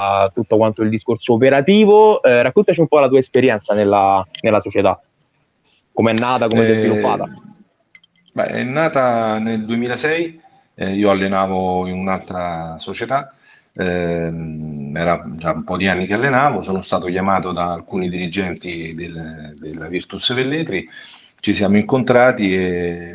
a tutto quanto il discorso operativo. Eh, raccontaci un po' la tua esperienza nella, nella società, come è nata, come si è Eh, sviluppata. Beh, è nata nel 2006, eh, io allenavo in un'altra società, ehm, era già un po' di anni che allenavo, sono stato chiamato da alcuni dirigenti del- della Virtus Velletri, ci siamo incontrati e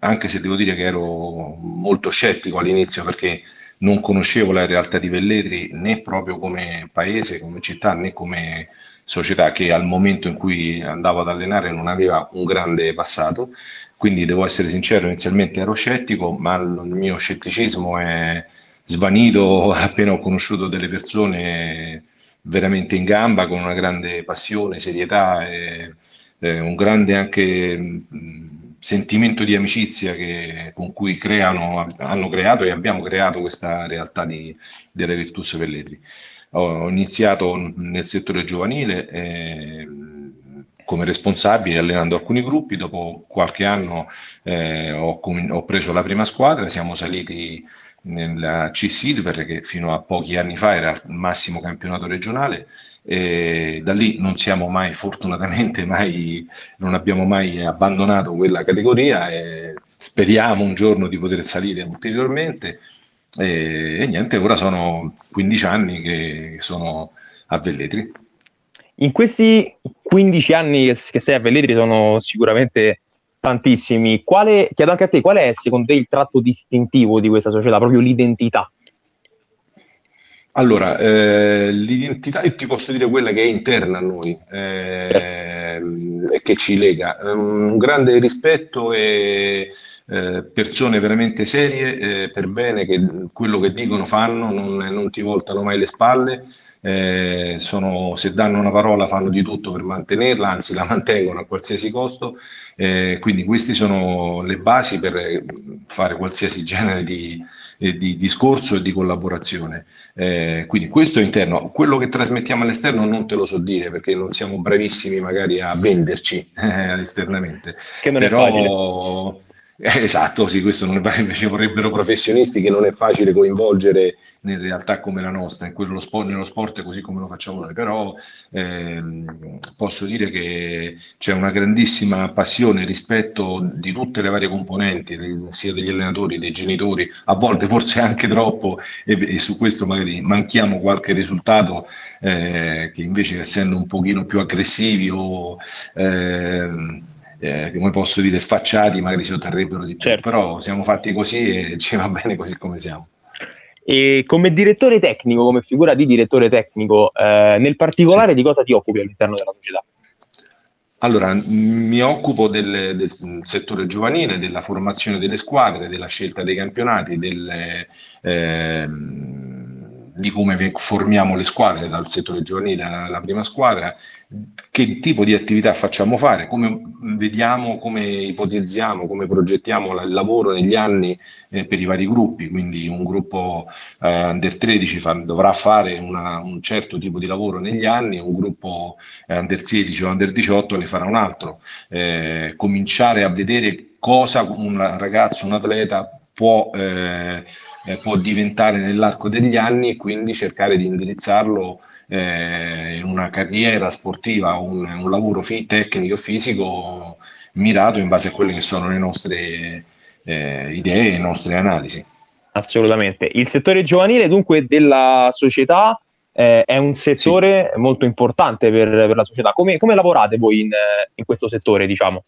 anche se devo dire che ero molto scettico all'inizio perché non conoscevo la realtà di Velletri né proprio come paese, come città, né come società che al momento in cui andavo ad allenare non aveva un grande passato. Quindi devo essere sincero, inizialmente ero scettico, ma il mio scetticismo è svanito appena ho conosciuto delle persone veramente in gamba, con una grande passione, serietà e eh, un grande anche mh, sentimento di amicizia che- con cui creano, hanno creato e abbiamo creato questa realtà di, delle Virtus Velletri. Ho iniziato nel settore giovanile eh, come responsabile allenando alcuni gruppi, dopo qualche anno eh, ho, ho preso la prima squadra, siamo saliti nella C-Silver che fino a pochi anni fa era il massimo campionato regionale e da lì non siamo mai, fortunatamente, mai, non abbiamo mai abbandonato quella categoria e speriamo un giorno di poter salire ulteriormente e, e niente, ora sono 15 anni che sono a Velletri. In questi 15 anni che sei a Velletri sono sicuramente tantissimi. Quale, chiedo anche a te, qual è secondo te il tratto distintivo di questa società, proprio l'identità? Allora, eh, l'identità, io ti posso dire quella che è interna a noi eh, e che ci lega. Un grande rispetto e eh, persone veramente serie eh, per bene, che quello che dicono fanno, non, non ti voltano mai le spalle. Eh, sono, se danno una parola fanno di tutto per mantenerla, anzi la mantengono a qualsiasi costo. eh, quindi queste sono le basi per fare qualsiasi genere di, eh, di discorso e di collaborazione. Eh, quindi questo è interno, quello che trasmettiamo all'esterno non te lo so dire perché non siamo bravissimi magari a venderci eh, esternamente, Che non è però facile. Eh, esatto, sì, questo non è ci vorrebbero professionisti che non è facile coinvolgere in realtà come la nostra, in quello nello sport così come lo facciamo noi, però ehm, posso dire che c'è una grandissima passione rispetto di tutte le varie componenti, sia degli allenatori, dei genitori, a volte forse anche troppo, e, e su questo magari manchiamo qualche risultato eh, che invece essendo un pochino più aggressivi o ehm, eh, come posso dire sfacciati magari si otterrebbero di più, Certo. però siamo fatti così e ci va bene così come siamo. E come direttore tecnico, come figura di direttore tecnico, eh, nel particolare di cosa ti occupi all'interno della società? Allora, mi occupo del, del settore giovanile, della formazione delle squadre, della scelta dei campionati, del, ehm, di come formiamo le squadre dal settore giovanile alla, prima squadra, che tipo di attività facciamo fare, come vediamo, come ipotizziamo, come progettiamo il lavoro negli anni eh, per i vari gruppi. Quindi un gruppo eh, under 13 fa- dovrà fare una- un certo tipo di lavoro negli anni, un gruppo eh, under 16 o under 18 ne farà un altro. Eh, cominciare a vedere cosa un ragazzo, un atleta può, eh, può diventare nell'arco degli anni e quindi cercare di indirizzarlo eh, in una carriera sportiva, un, un lavoro fi- tecnico fisico mirato in base a quelle che sono le nostre eh, idee le nostre analisi. Assolutamente. Il settore giovanile, dunque, della società eh, è un settore molto importante per, per la società. Come, come lavorate voi in, in questo settore, diciamo?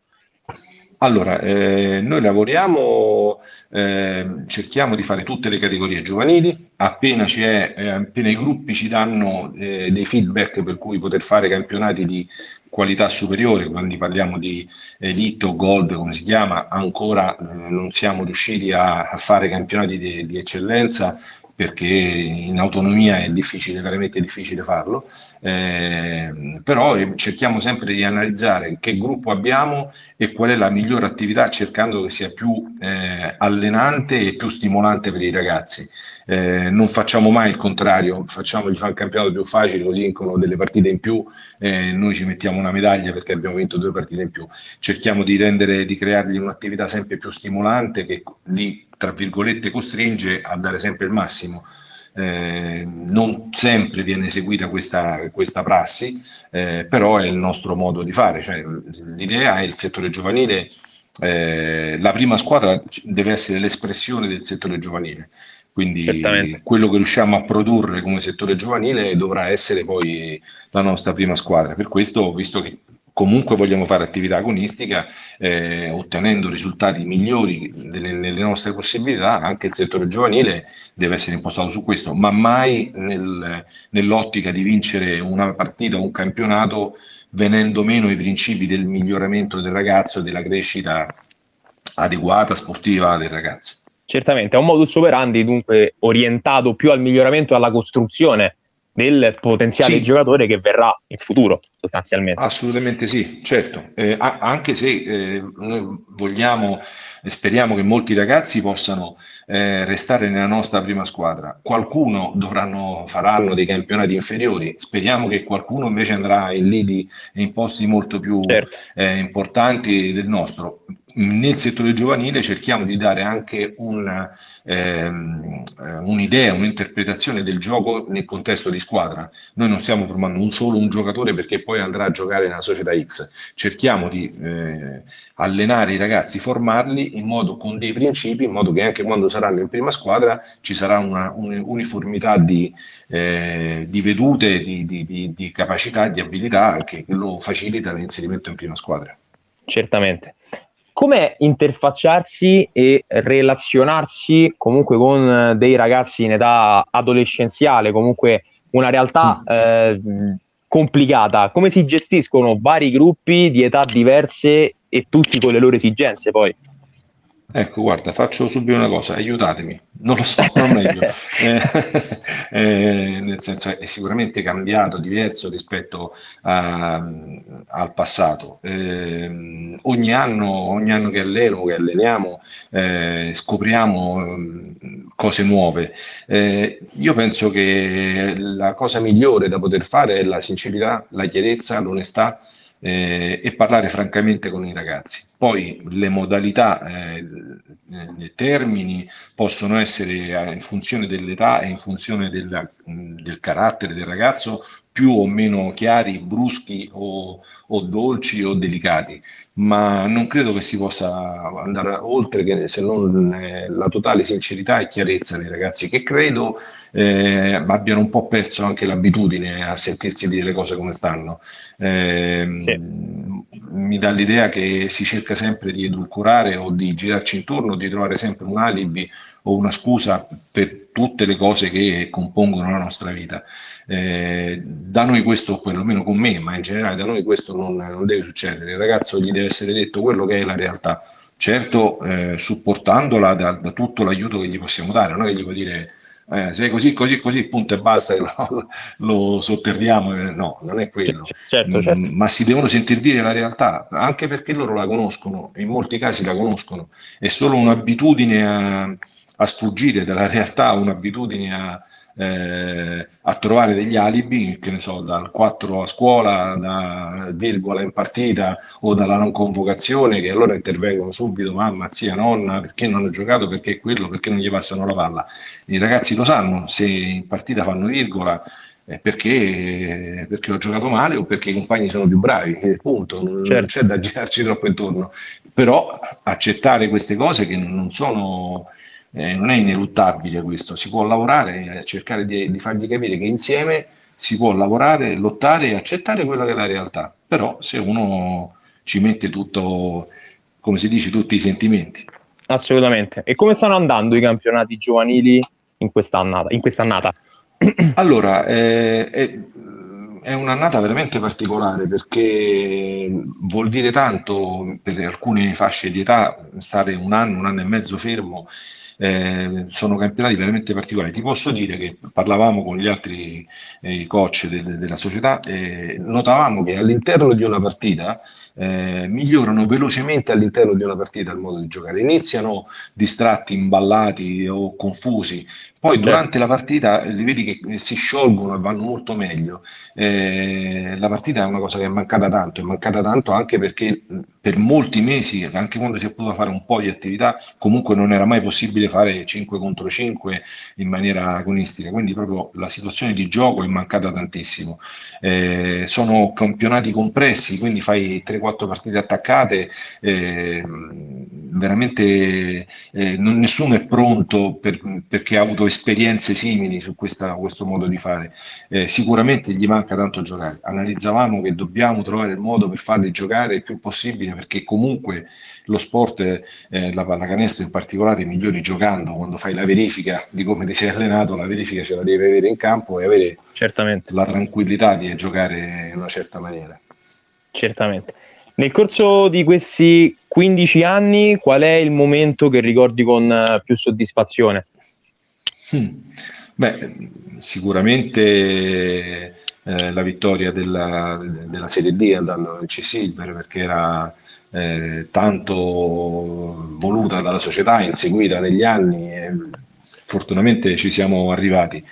Allora, eh, noi lavoriamo, eh, cerchiamo di fare tutte le categorie giovanili, appena, c'è, eh, appena i gruppi ci danno eh, dei feedback per cui poter fare campionati di qualità superiore, quando parliamo di elite o gold, come si chiama, ancora eh, non siamo riusciti a, a fare campionati di, di eccellenza perché in autonomia è difficile, veramente difficile farlo, eh, però eh, cerchiamo sempre di analizzare che gruppo abbiamo e qual è la migliore attività cercando che sia più eh, allenante e più stimolante per i ragazzi. Eh, non facciamo mai il contrario, facciamogli fare il campionato più facile così vincono delle partite in più, eh, noi ci mettiamo una medaglia perché abbiamo vinto due partite in più. Cerchiamo di rendere, di creargli un'attività sempre più stimolante che li, tra virgolette, costringe a dare sempre il massimo. eh, non sempre viene eseguita questa, questa prassi, eh, però è il nostro modo di fare. Cioè, l'idea è il settore giovanile, eh, la prima squadra deve essere l'espressione del settore giovanile. Quindi quello che riusciamo a produrre come settore giovanile dovrà essere poi la nostra prima squadra. Per questo, visto che comunque vogliamo fare attività agonistica eh, ottenendo risultati migliori delle, nelle nostre possibilità, anche il settore giovanile deve essere impostato su questo, ma mai nel, nell'ottica di vincere una partita un campionato venendo meno i principi del miglioramento del ragazzo e della crescita adeguata, sportiva del ragazzo. Certamente, è un modus operandi dunque orientato più al miglioramento e alla costruzione del potenziale sì. giocatore che verrà in futuro, sostanzialmente. Assolutamente sì, certo, eh, anche se eh, noi vogliamo e speriamo che molti ragazzi possano eh, restare nella nostra prima squadra. Qualcuno dovranno, faranno dei campionati inferiori, speriamo che qualcuno invece andrà in lidi e in posti molto più certo. Eh, importanti del nostro nel settore giovanile cerchiamo di dare anche un, ehm, eh, un'idea, un'interpretazione del gioco nel contesto di squadra. Noi non stiamo formando un solo un giocatore perché poi andrà a giocare nella società X, cerchiamo di eh, allenare i ragazzi, formarli in modo con dei principi, in modo che anche quando saranno in prima squadra ci sarà una uniformità di, eh, di vedute, di, di, di capacità, di abilità che lo facilita l'inserimento in prima squadra. Certamente come interfacciarsi e relazionarsi comunque con dei ragazzi in età adolescenziale, comunque una realtà eh, complicata, come si gestiscono vari gruppi di età diverse e tutti con le loro esigenze poi? Ecco, guarda, faccio subito una cosa, aiutatemi, non lo so, non meglio. eh, eh, nel senso è sicuramente cambiato, diverso rispetto a, al passato. Eh, ogni, anno, ogni anno che alleno, che alleniamo, eh, scopriamo mm, cose nuove. Eh, io penso che la cosa migliore da poter fare è la sincerità, la chiarezza, l'onestà eh, e parlare francamente con i ragazzi. Poi le modalità, eh, i termini possono essere eh, in funzione dell'età e in funzione del, del carattere del ragazzo più o meno chiari, bruschi o, o, dolci o delicati, ma non credo che si possa andare oltre che se non eh, la totale sincerità e chiarezza dei ragazzi che credo eh, abbiano un po' perso anche l'abitudine a sentirsi dire le cose come stanno. Eh, sì. Mi dà l'idea che si cerca sempre di edulcorare o di girarci intorno, di trovare sempre un alibi o una scusa per tutte le cose che compongono la nostra vita. Eh, da noi questo, perlomeno con me, ma in generale da noi questo non, non, deve succedere. Il ragazzo gli deve essere detto quello che è la realtà, certo eh, supportandola da, da, tutto l'aiuto che gli possiamo dare, non è che gli può dire eh, sei così, così, così, punto e basta, lo, lo sotterriamo, eh, no, non è quello. Certo, mm, certo. ma si devono sentire dire la realtà, anche perché loro la conoscono, in molti casi la conoscono, è solo un'abitudine a a sfuggire dalla realtà, un'abitudine a, eh, a trovare degli alibi, che ne so, dal 4 a scuola, da virgola in partita o dalla non convocazione, che allora intervengono subito, mamma, zia, nonna, perché non hanno giocato, perché quello, perché non gli passano la palla. I ragazzi lo sanno, se in partita fanno virgola, perché, perché, ho giocato male o perché i compagni sono più bravi, punto, non, certo. c'è da girarci troppo intorno. Però accettare queste cose che non sono eh, non è ineluttabile questo, si può lavorare cercare di, di fargli capire che insieme si può lavorare, lottare e accettare quella che è la realtà, però se uno ci mette tutto, come si dice, tutti i sentimenti. Assolutamente. E come stanno andando i campionati giovanili in quest'annata? In quest'annata? Allora, eh, è, è un'annata veramente particolare perché vuol dire tanto per alcune fasce di età stare un anno, un anno e mezzo fermo eh, sono campionati veramente particolari. Ti posso dire che parlavamo con gli altri eh, coach de- della società e notavamo che all'interno di una partita eh, migliorano velocemente all'interno di una partita il modo di giocare. Iniziano distratti, imballati o confusi, poi certo. durante la partita li vedi che si sciolgono e vanno molto meglio. Eh, la partita è una cosa che è mancata tanto, è mancata tanto anche perché per molti mesi, anche quando si è potuto fare un po' di attività, comunque non era mai possibile fare 5 contro 5 in maniera agonistica, quindi proprio la situazione di gioco è mancata tantissimo. Eh, sono campionati compressi, quindi fai 3-4 partite attaccate, eh, veramente eh, non, nessuno è pronto per, perché ha avuto esperienze simili su questa, questo modo di fare. Eh, sicuramente gli manca tanto giocare. Analizzavamo che dobbiamo trovare il modo per farli giocare il più possibile perché comunque lo sport, eh, la pallacanestro in particolare, migliori giocando. Quando fai la verifica di come ti sei allenato, la verifica ce la devi avere in campo e avere Certamente. la tranquillità di giocare in una certa maniera. Certamente. Nel corso di questi 15 anni, qual è il momento che ricordi con eh, più soddisfazione? Hmm. Beh, sicuramente eh, la vittoria della, della Serie D andando in C-Silver perché era eh, tanto voluta dalla società, inseguita negli anni e fortunatamente ci siamo arrivati.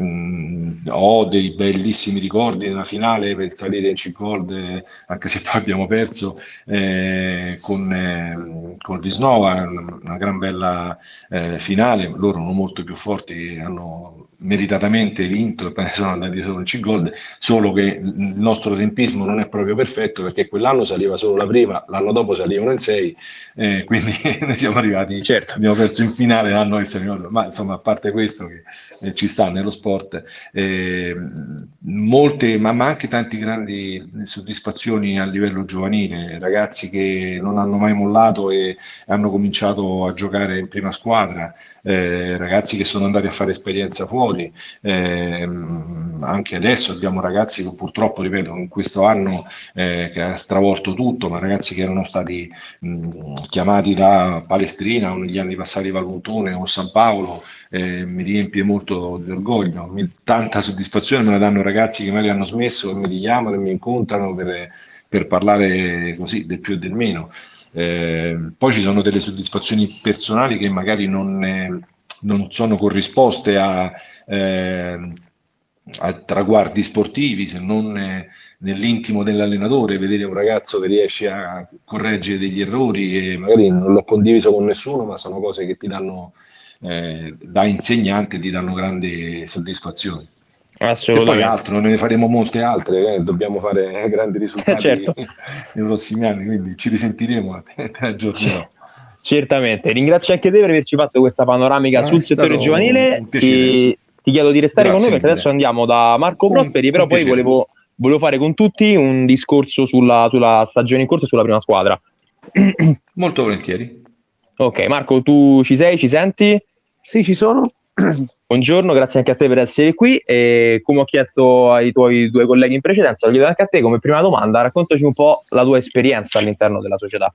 Mm, ho dei bellissimi ricordi della finale per salire in C-Gold, anche se poi abbiamo perso eh, con, eh, con Visnova, una gran bella eh, finale. Loro erano molto più forti, hanno meritatamente vinto e sono andati solo in C-Gold, solo che il nostro tempismo non è proprio perfetto perché quell'anno saliva solo la prima, l'anno dopo salivano in 6, eh, quindi noi siamo arrivati, certo. abbiamo perso in finale l'anno che si ma insomma a parte questo che eh, ci sta nello sport, eh, molte, ma, ma, anche tanti grandi soddisfazioni a livello giovanile, ragazzi che non hanno mai mollato e hanno cominciato a giocare in prima squadra, eh, ragazzi che sono andati a fare esperienza fuori, eh, anche adesso abbiamo ragazzi che purtroppo, ripeto, in questo anno eh, che ha stravolto tutto, ma ragazzi che erano stati mh, chiamati da Palestrina o negli anni passati Valuntone o San Paolo, eh, mi riempie molto di orgoglio, mi, tanta soddisfazione me la danno ragazzi che magari hanno smesso, che mi richiamano e mi incontrano per, per parlare così del più e del meno. Eh, poi ci sono delle soddisfazioni personali che magari non, eh, non sono corrisposte a, eh, a, traguardi sportivi, se non eh, nell'intimo dell'allenatore, vedere un ragazzo che riesce a correggere degli errori e magari non l'ho condiviso con nessuno, ma sono cose che ti danno eh, da insegnante ti danno grandi soddisfazioni. Assolutamente. E poi altro, ne faremo molte altre, eh, dobbiamo fare eh, grandi risultati certo. nei prossimi anni, quindi ci risentiremo tra giorni. Certamente, ringrazio anche te per averci fatto questa panoramica eh, sul settore giovanile. Ti, ti, chiedo di restare Grazie con noi perché adesso andiamo da Marco Prosperi, però poi volevo, volevo, fare con tutti un discorso sulla, sulla stagione in corso e sulla prima squadra. Molto volentieri. Ok, Marco, tu ci sei, ci senti? Sì, ci sono. Buongiorno, grazie anche a te per essere qui e come ho chiesto ai tuoi due colleghi in precedenza, lo chiedo anche a te come prima domanda, raccontaci un po' la tua esperienza all'interno della società.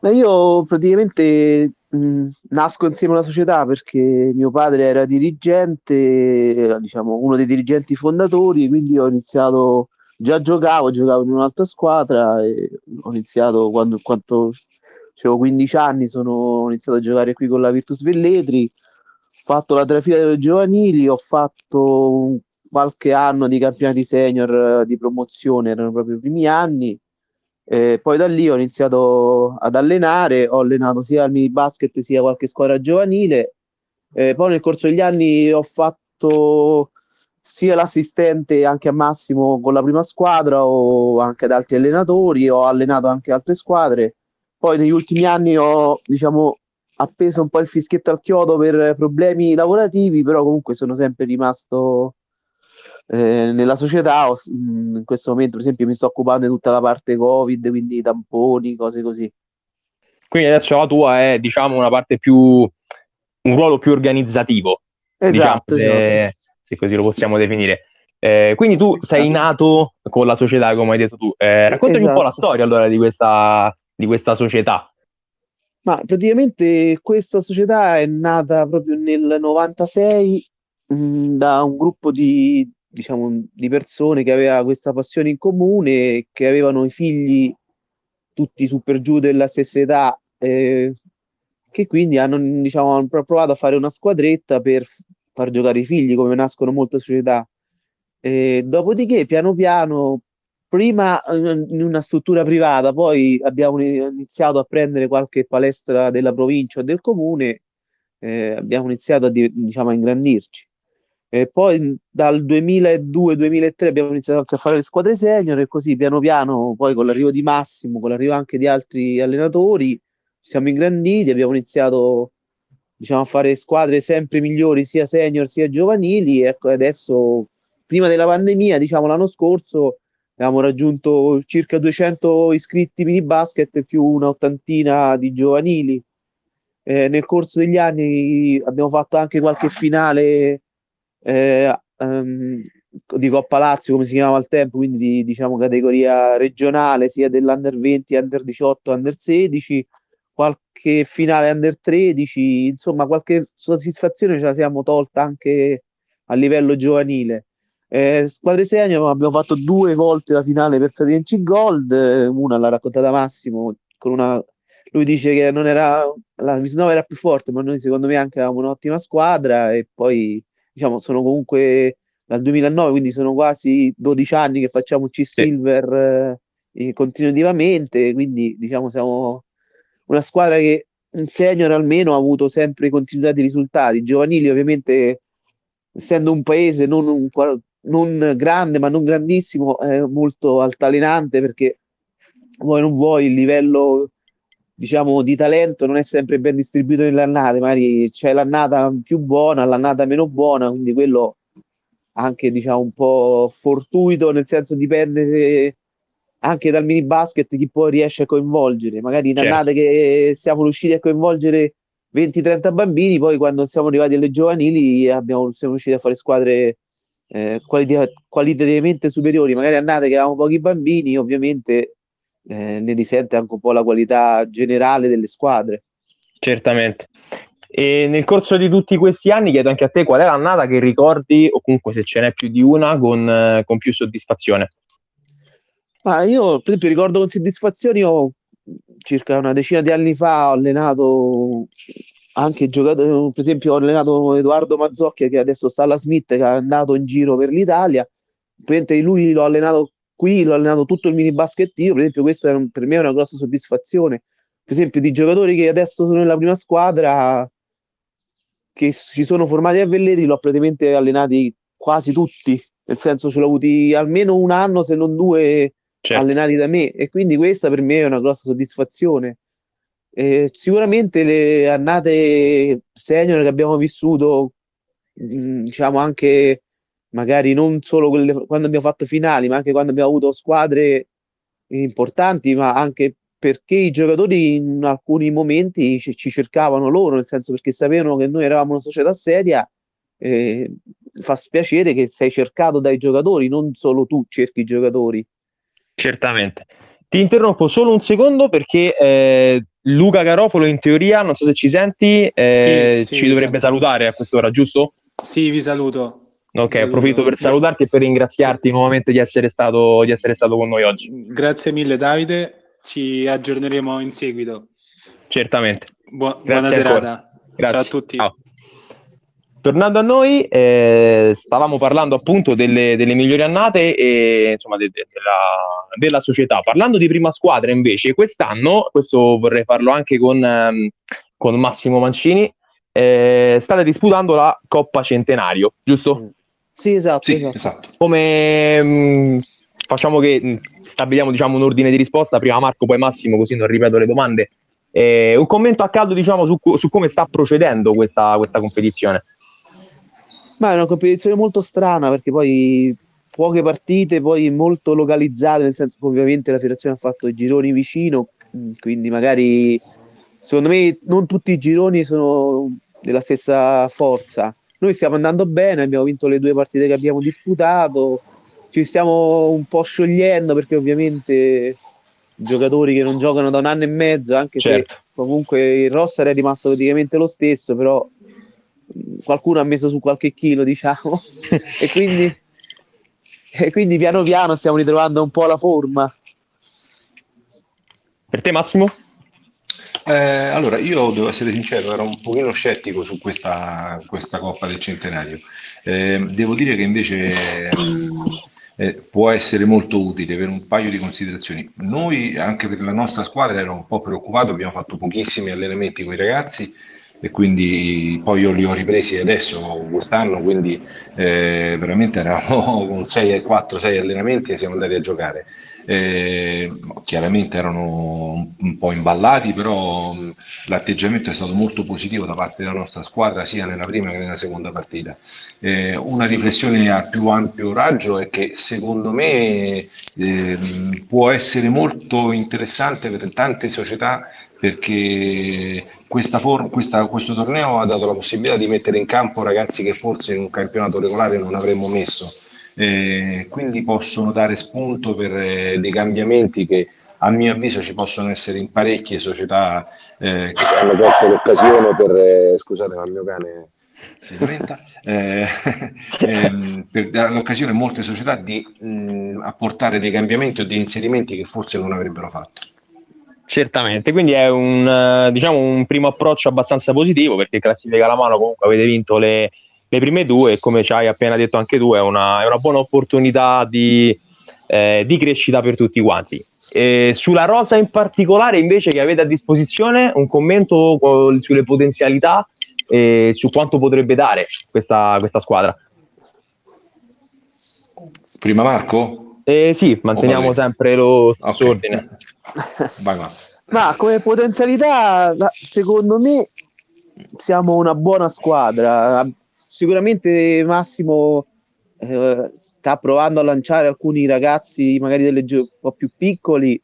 Beh, io praticamente mh, nasco insieme alla società perché mio padre era dirigente, era, diciamo uno dei dirigenti fondatori, quindi ho iniziato, già giocavo, giocavo in un'altra squadra e ho iniziato quando, quando avevo 15 anni, sono iniziato a giocare qui con la Virtus Velletri, ho fatto la trafila delle giovanili, ho fatto qualche anno di campionati senior di promozione, erano proprio i primi anni. E poi da lì ho iniziato ad allenare, ho allenato sia al mini basket sia qualche squadra giovanile. E poi nel corso degli anni ho fatto sia l'assistente anche a Massimo con la prima squadra o anche ad altri allenatori, ho allenato anche altre squadre poi negli ultimi anni ho, diciamo, appeso un po' il fischietto al chiodo per problemi lavorativi, però comunque sono sempre rimasto eh, nella società. Ho, mm, in questo momento, per esempio, mi sto occupando di tutta la parte Covid, quindi tamponi, cose così. Quindi adesso la tua è, diciamo, una parte più un ruolo più organizzativo. Esatto, diciamo, se, esatto. se così lo possiamo definire. Eh, quindi tu sei nato con la società, come hai detto tu. Eh, raccontami esatto. un po' la esatto. storia allora di questa, di questa società? Ma praticamente questa società è nata proprio nel 96 mh, mm, da un gruppo di, diciamo, di persone che aveva questa passione in comune, che avevano i figli tutti su per giù della stessa età, eh, che quindi hanno, diciamo, hanno provato a fare una squadretta per far giocare i figli, come nascono molte società. E dopodiché, piano piano, prima in una struttura privata, poi abbiamo iniziato a prendere qualche palestra della provincia o del comune, eh, abbiamo iniziato a, diciamo, a ingrandirci. E poi dal 2002-2003 abbiamo iniziato anche a fare le squadre senior e così piano piano, poi con l'arrivo di Massimo, con l'arrivo anche di altri allenatori, ci siamo ingranditi, abbiamo iniziato diciamo, a fare squadre sempre migliori sia senior sia giovanili. Ecco, adesso, prima della pandemia, diciamo l'anno scorso, abbiamo raggiunto circa 200 iscritti mini basket più un'ottantina di giovanili. Eh, nel corso degli anni abbiamo fatto anche qualche finale eh, um, di Coppa Lazio, come si chiamava al tempo, quindi di diciamo, categoria regionale, sia dell'Under 20, Under 18, Under 16, qualche finale Under 13, insomma qualche soddisfazione ce la siamo tolta anche a livello giovanile. Eh, squadre senior abbiamo fatto due volte la finale per Fiorenci Gold, una l'ha raccontata Massimo con una lui dice che non era la Visnova era più forte, ma noi secondo me anche avevamo un'ottima squadra e poi diciamo, sono comunque dal 2009, quindi sono quasi 12 anni che facciamo C-Silver sì. eh, continuativamente, quindi diciamo siamo una squadra che in senior almeno ha avuto sempre continuità di risultati, giovanili ovviamente essendo un paese non, un, non grande ma non grandissimo, è molto altalenante perché vuoi non vuoi il livello diciamo, di talento non è sempre ben distribuito nelle annate, magari c'è l'annata più buona, l'annata meno buona, quindi quello anche diciamo un po' fortuito, nel senso dipende anche dal mini basket chi poi riesce a coinvolgere, magari in certo. annate che siamo riusciti a coinvolgere 20-30 bambini, poi quando siamo arrivati alle giovanili abbiamo, siamo riusciti a fare squadre eh, qualitativamente superiori, magari annate che avevamo pochi bambini, ovviamente eh, ne risente anche un po' la qualità generale delle squadre. Certamente. E nel corso di tutti questi anni chiedo anche a te qual è l'annata che ricordi, o comunque se ce n'è più di una, con, eh, con più soddisfazione. Ma io, per esempio, ricordo con soddisfazione, io circa una decina di anni fa ho allenato anche giocato, per esempio ho allenato Edoardo Mazzocchi che adesso sta alla Smith che è andato in giro per l'Italia. Lui l'ho allenato qui l'ho allenato tutto il mini basket io, per esempio questa un, per me è una grossa soddisfazione, per esempio di giocatori che adesso sono nella prima squadra, che si sono formati a Velletri, l'ho praticamente allenati quasi tutti, nel senso ce l'ho avuti almeno un anno se non due certo. allenati da me e quindi questa per me è una grossa soddisfazione. Eh, sicuramente le annate senior che abbiamo vissuto, diciamo anche magari non solo quelle, quando abbiamo fatto finali, ma anche quando abbiamo avuto squadre importanti, ma anche perché i giocatori in alcuni momenti ci, ci cercavano loro, nel senso perché sapevano che noi eravamo una società seria. Eh, fa spiacere che sei cercato dai giocatori, non solo tu cerchi i giocatori. Certamente. Ti interrompo solo un secondo perché eh, Luca Garofolo in teoria, non so se ci senti, eh, sì, sì, ci dovrebbe sento. salutare a quest'ora, giusto? Sì, vi saluto. Ok, approfitto per salutarti e per ringraziarti nuovamente di essere, stato, di essere stato con noi oggi. Grazie mille Davide, ci aggiorneremo in seguito. Certamente. Bu- buona serata. Grazie. Ciao a tutti. Ciao. Tornando a noi, eh, stavamo parlando appunto delle, delle migliori annate e insomma de, de, della, della, società. Parlando di prima squadra invece, quest'anno, questo vorrei farlo anche con, um, con Massimo Mancini, eh, state disputando la Coppa Centenario, giusto? Mm. Sì, esatto. Sì, esatto. esatto. Come mh, mm, facciamo che mh, mm, stabiliamo diciamo, un ordine di risposta, prima Marco, poi Massimo, così non ripeto le domande. Eh, un commento a caldo diciamo, su, su come sta procedendo questa, questa competizione. Ma è una competizione molto strana perché poi poche partite, poi molto localizzate, nel senso che ovviamente la federazione ha fatto i gironi vicino, quindi magari secondo me non tutti i gironi sono della stessa forza. Noi stiamo andando bene, abbiamo vinto le due partite che abbiamo disputato, ci stiamo un po' sciogliendo perché ovviamente giocatori che non giocano da un anno e mezzo, anche certo. se comunque il roster è rimasto praticamente lo stesso, però qualcuno ha messo su qualche chilo, diciamo, e, quindi, e quindi piano piano stiamo ritrovando un po' la forma. Per te Massimo? Eh, allora, io devo essere sincero, ero un pochino scettico su questa, questa Coppa del Centenario. Eh, devo dire che invece eh, può essere molto utile per un paio di considerazioni. Noi, anche per la nostra squadra, ero un po' preoccupato, abbiamo fatto pochissimi allenamenti con i ragazzi e quindi poi io li ho ripresi adesso quest'anno, quindi eh, veramente eravamo con 6 4 6 allenamenti e siamo andati a giocare. Eh, chiaramente erano un po' imballati, però mh, l'atteggiamento è stato molto positivo da parte della nostra squadra sia nella prima che nella seconda partita. Eh, una riflessione a più ampio raggio è che secondo me eh, può essere molto interessante per tante società perché for- questa, questo torneo ha dato la possibilità di mettere in campo ragazzi che forse in un campionato regolare non avremmo messo. Eh, quindi possono dare spunto per eh, dei cambiamenti che a mio avviso ci possono essere in parecchie società eh, che hanno colto l'occasione per eh, scusate ma il mio cane si lamenta eh, ehm, per dare l'occasione a molte società di mh, apportare dei cambiamenti o dei inserimenti che forse non avrebbero fatto Certamente, quindi è un, diciamo, un primo approccio abbastanza positivo perché classifica la mano comunque avete vinto le, le prime due e come ci hai appena detto anche tu è una, è una buona opportunità di, eh, di, crescita per tutti quanti. E sulla rosa in particolare invece che avete a disposizione un commento sulle potenzialità e su quanto potrebbe dare questa, questa squadra. Prima Marco? Eh, sì, manteniamo sempre lo stesso okay. ordine. Vai, va. Ma come potenzialità, secondo me, siamo una buona squadra. Sicuramente Massimo eh, sta provando a lanciare alcuni ragazzi, magari delle gio- un po' più piccoli.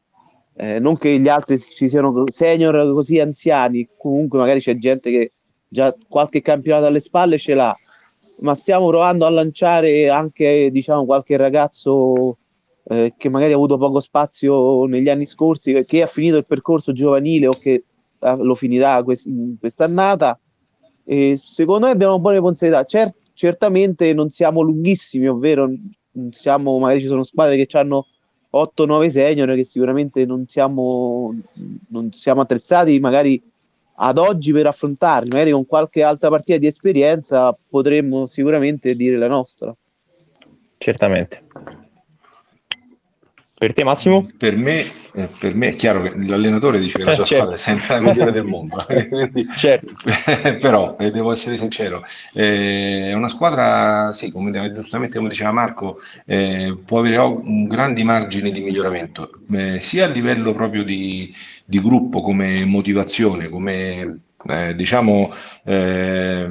Eh, non che gli altri ci siano senior così anziani, comunque magari c'è gente che già qualche campionato alle spalle ce l'ha, ma stiamo provando a lanciare anche diciamo qualche ragazzo eh, che magari ha avuto poco spazio negli anni scorsi, che ha finito il percorso giovanile o che ah, lo finirà quest- quest'annata. E secondo me abbiamo buone potenzialità. Cer- certamente non siamo lunghissimi, ovvero siamo, magari ci sono squadre che hanno 8-9 senior che sicuramente non siamo, non siamo attrezzati magari ad oggi per affrontarli, magari con qualche altra partita di esperienza potremmo sicuramente dire la nostra. Certamente. Per te Massimo? Per me, eh, per me, è chiaro che l'allenatore dice che la sua certo. squadra è sempre la migliore del mondo, Quindi, certo. però eh, devo essere sincero, eh, è una squadra, sì, come, giustamente come diceva Marco, eh, può avere un grandi margini di miglioramento, eh, sia a livello proprio di, di gruppo come motivazione, come eh, diciamo, eh,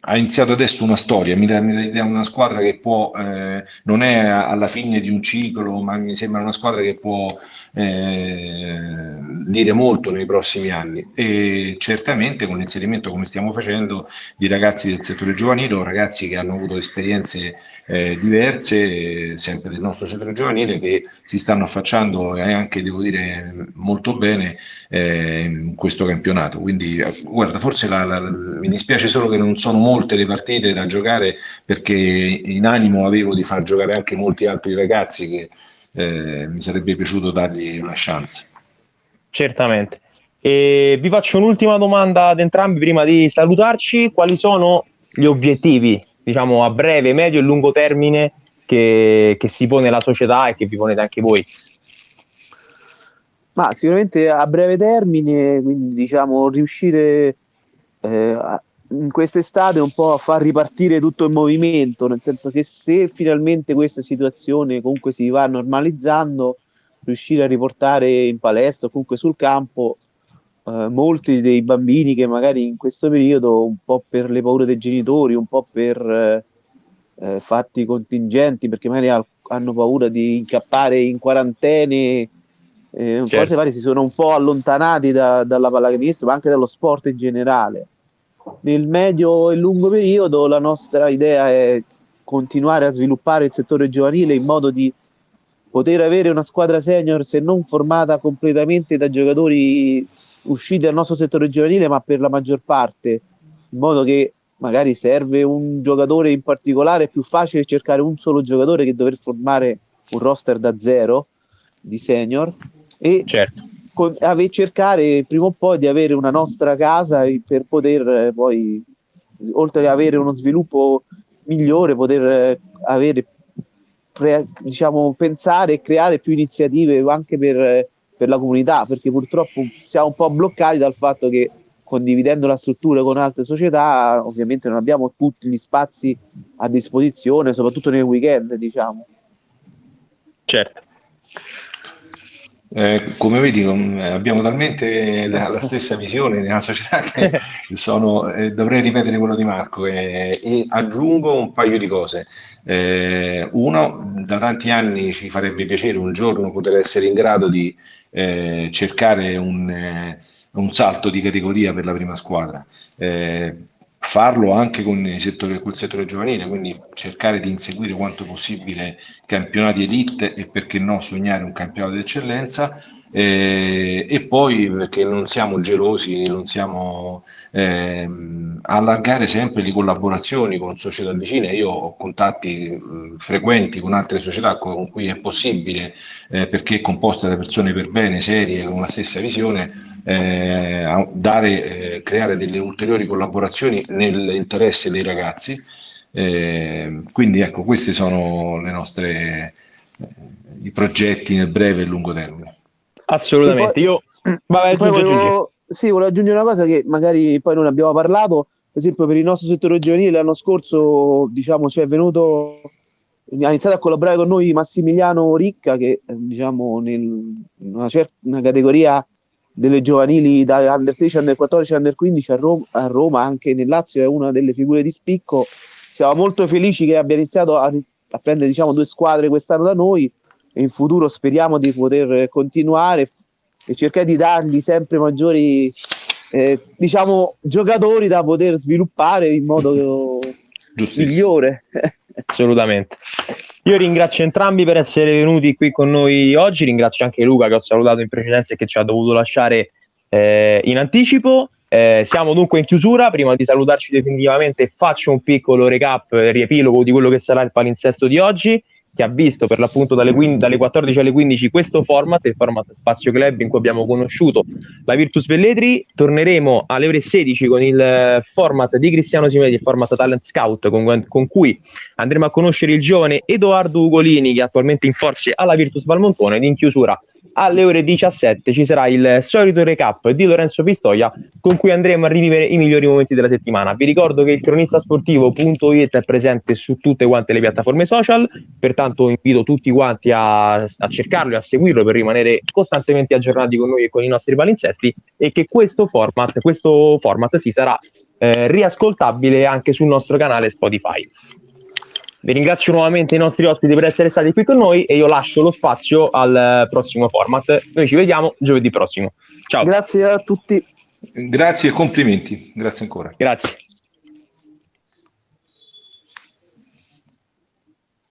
ha iniziato adesso una storia, mi dà, mi dà una squadra che può, eh, non è alla fine di un ciclo, ma mi sembra una squadra che può eh, dire molto nei prossimi anni. E certamente con l'inserimento come stiamo facendo di ragazzi del settore giovanile o ragazzi che hanno avuto esperienze eh, diverse sempre del nostro settore giovanile che si stanno affacciando e anche devo dire molto bene eh, in questo campionato. Quindi guarda forse la, la, mi dispiace solo che non sono molte le partite da giocare perché in animo avevo di far giocare anche molti altri ragazzi che eh, mi sarebbe piaciuto dargli una chance. Certamente. E vi faccio un'ultima domanda ad entrambi prima di salutarci. Quali sono gli obiettivi, diciamo, a breve, medio e lungo termine che, che si pone la società e che vi ponete anche voi? Ma sicuramente a breve termine, quindi diciamo riuscire eh, in quest'estate un po' a far ripartire tutto il movimento, nel senso che se finalmente questa situazione comunque si va normalizzando, riuscire a riportare in palestra o comunque sul campo eh, molti dei bambini che magari in questo periodo, un po' per le paure dei genitori, un po' per eh, eh fatti contingenti, perché magari ha, hanno paura di incappare in quarantene, eh, certo. cose varie, si sono un po' allontanati da, dalla pallacanestro, ma anche dallo sport in generale. Nel medio e lungo periodo la nostra idea è continuare a sviluppare il settore giovanile in modo di poter avere una squadra senior se non formata completamente da giocatori usciti dal nostro settore giovanile ma per la maggior parte. In modo che magari serve un giocatore in particolare è più facile cercare un solo giocatore che dover formare un roster da zero di senior e certo con, ave, cercare prima o poi di avere una nostra casa per poter eh, poi, oltre ad avere uno sviluppo migliore, poter eh, avere pre- diciamo, pensare e creare più iniziative anche per, per la comunità, perché purtroppo siamo un po' bloccati dal fatto che condividendo la struttura con altre società, ovviamente non abbiamo tutti gli spazi a disposizione, soprattutto nel weekend, diciamo. Certo. Eh, come vedi, abbiamo talmente la, la, stessa visione nella società che sono, eh, dovrei ripetere quello di Marco eh, e aggiungo un paio di cose. Eh, uno, da tanti anni ci farebbe piacere un giorno poter essere in grado di eh, cercare un, eh, un, salto di categoria per la prima squadra farlo anche con il settore, col settore giovanile, quindi cercare di inseguire quanto possibile campionati elite e perché no sognare un campionato d'eccellenza eh, e poi perché non siamo gelosi, non siamo eh, allargare sempre le collaborazioni con società vicine. Io ho contatti mh, frequenti con altre società con cui è possibile eh, perché è composta da persone per bene, serie, con la stessa visione eh, dare, eh, creare delle ulteriori collaborazioni nell'interesse dei ragazzi. Eh, quindi ecco, questi sono le nostre, eh, i progetti nel breve e lungo termine. Assolutamente, poi, io Vabbè, poi volevo, sì, volevo aggiungere una cosa che magari poi non abbiamo parlato, per esempio per il nostro settore giovanile l'anno scorso diciamo ci è venuto ha iniziato a collaborare con noi Massimiliano Ricca che diciamo nel, in una, certa, una categoria delle giovanili da under 13, under 14, under 15 a Roma, a Roma, anche nel Lazio è una delle figure di spicco. Siamo molto felici che abbia iniziato a, a prendere diciamo, due squadre quest'anno da noi in futuro speriamo di poter continuare e cercare di dargli sempre maggiori eh, diciamo, giocatori da poter sviluppare in modo migliore. Assolutamente. Io ringrazio entrambi per essere venuti qui con noi oggi, ringrazio anche Luca che ho salutato in precedenza e che ci ha dovuto lasciare eh, in anticipo. Eh, siamo dunque in chiusura, prima di salutarci definitivamente faccio un piccolo recap, riepilogo di quello che sarà il palinsesto di oggi che ha visto per l'appunto dalle, 15, dalle 14 alle 15 questo format, il format Spazio Club in cui abbiamo conosciuto la Virtus Velletri. Torneremo alle ore 16 con il format di Cristiano Simedi, il format Talent Scout, con, con cui andremo a conoscere il giovane Edoardo Ugolini che è attualmente in forze alla Virtus Valmontone ed in chiusura alle ore 17 ci sarà il solito recap di Lorenzo Pistoia con cui andremo a rivivere i migliori momenti della settimana. Vi ricordo che il cronistasportivo.it è presente su tutte quante le piattaforme social, pertanto invito tutti quanti a, a cercarlo e a seguirlo per rimanere costantemente aggiornati con noi e con i nostri palinsesti e che questo format, questo format si sarà eh, riascoltabile anche sul nostro canale Spotify. Vi ringrazio nuovamente i nostri ospiti per essere stati qui con noi e io lascio lo spazio al prossimo format. Noi ci vediamo giovedì prossimo. Ciao. Grazie a tutti. Grazie e complimenti. Grazie ancora. Grazie.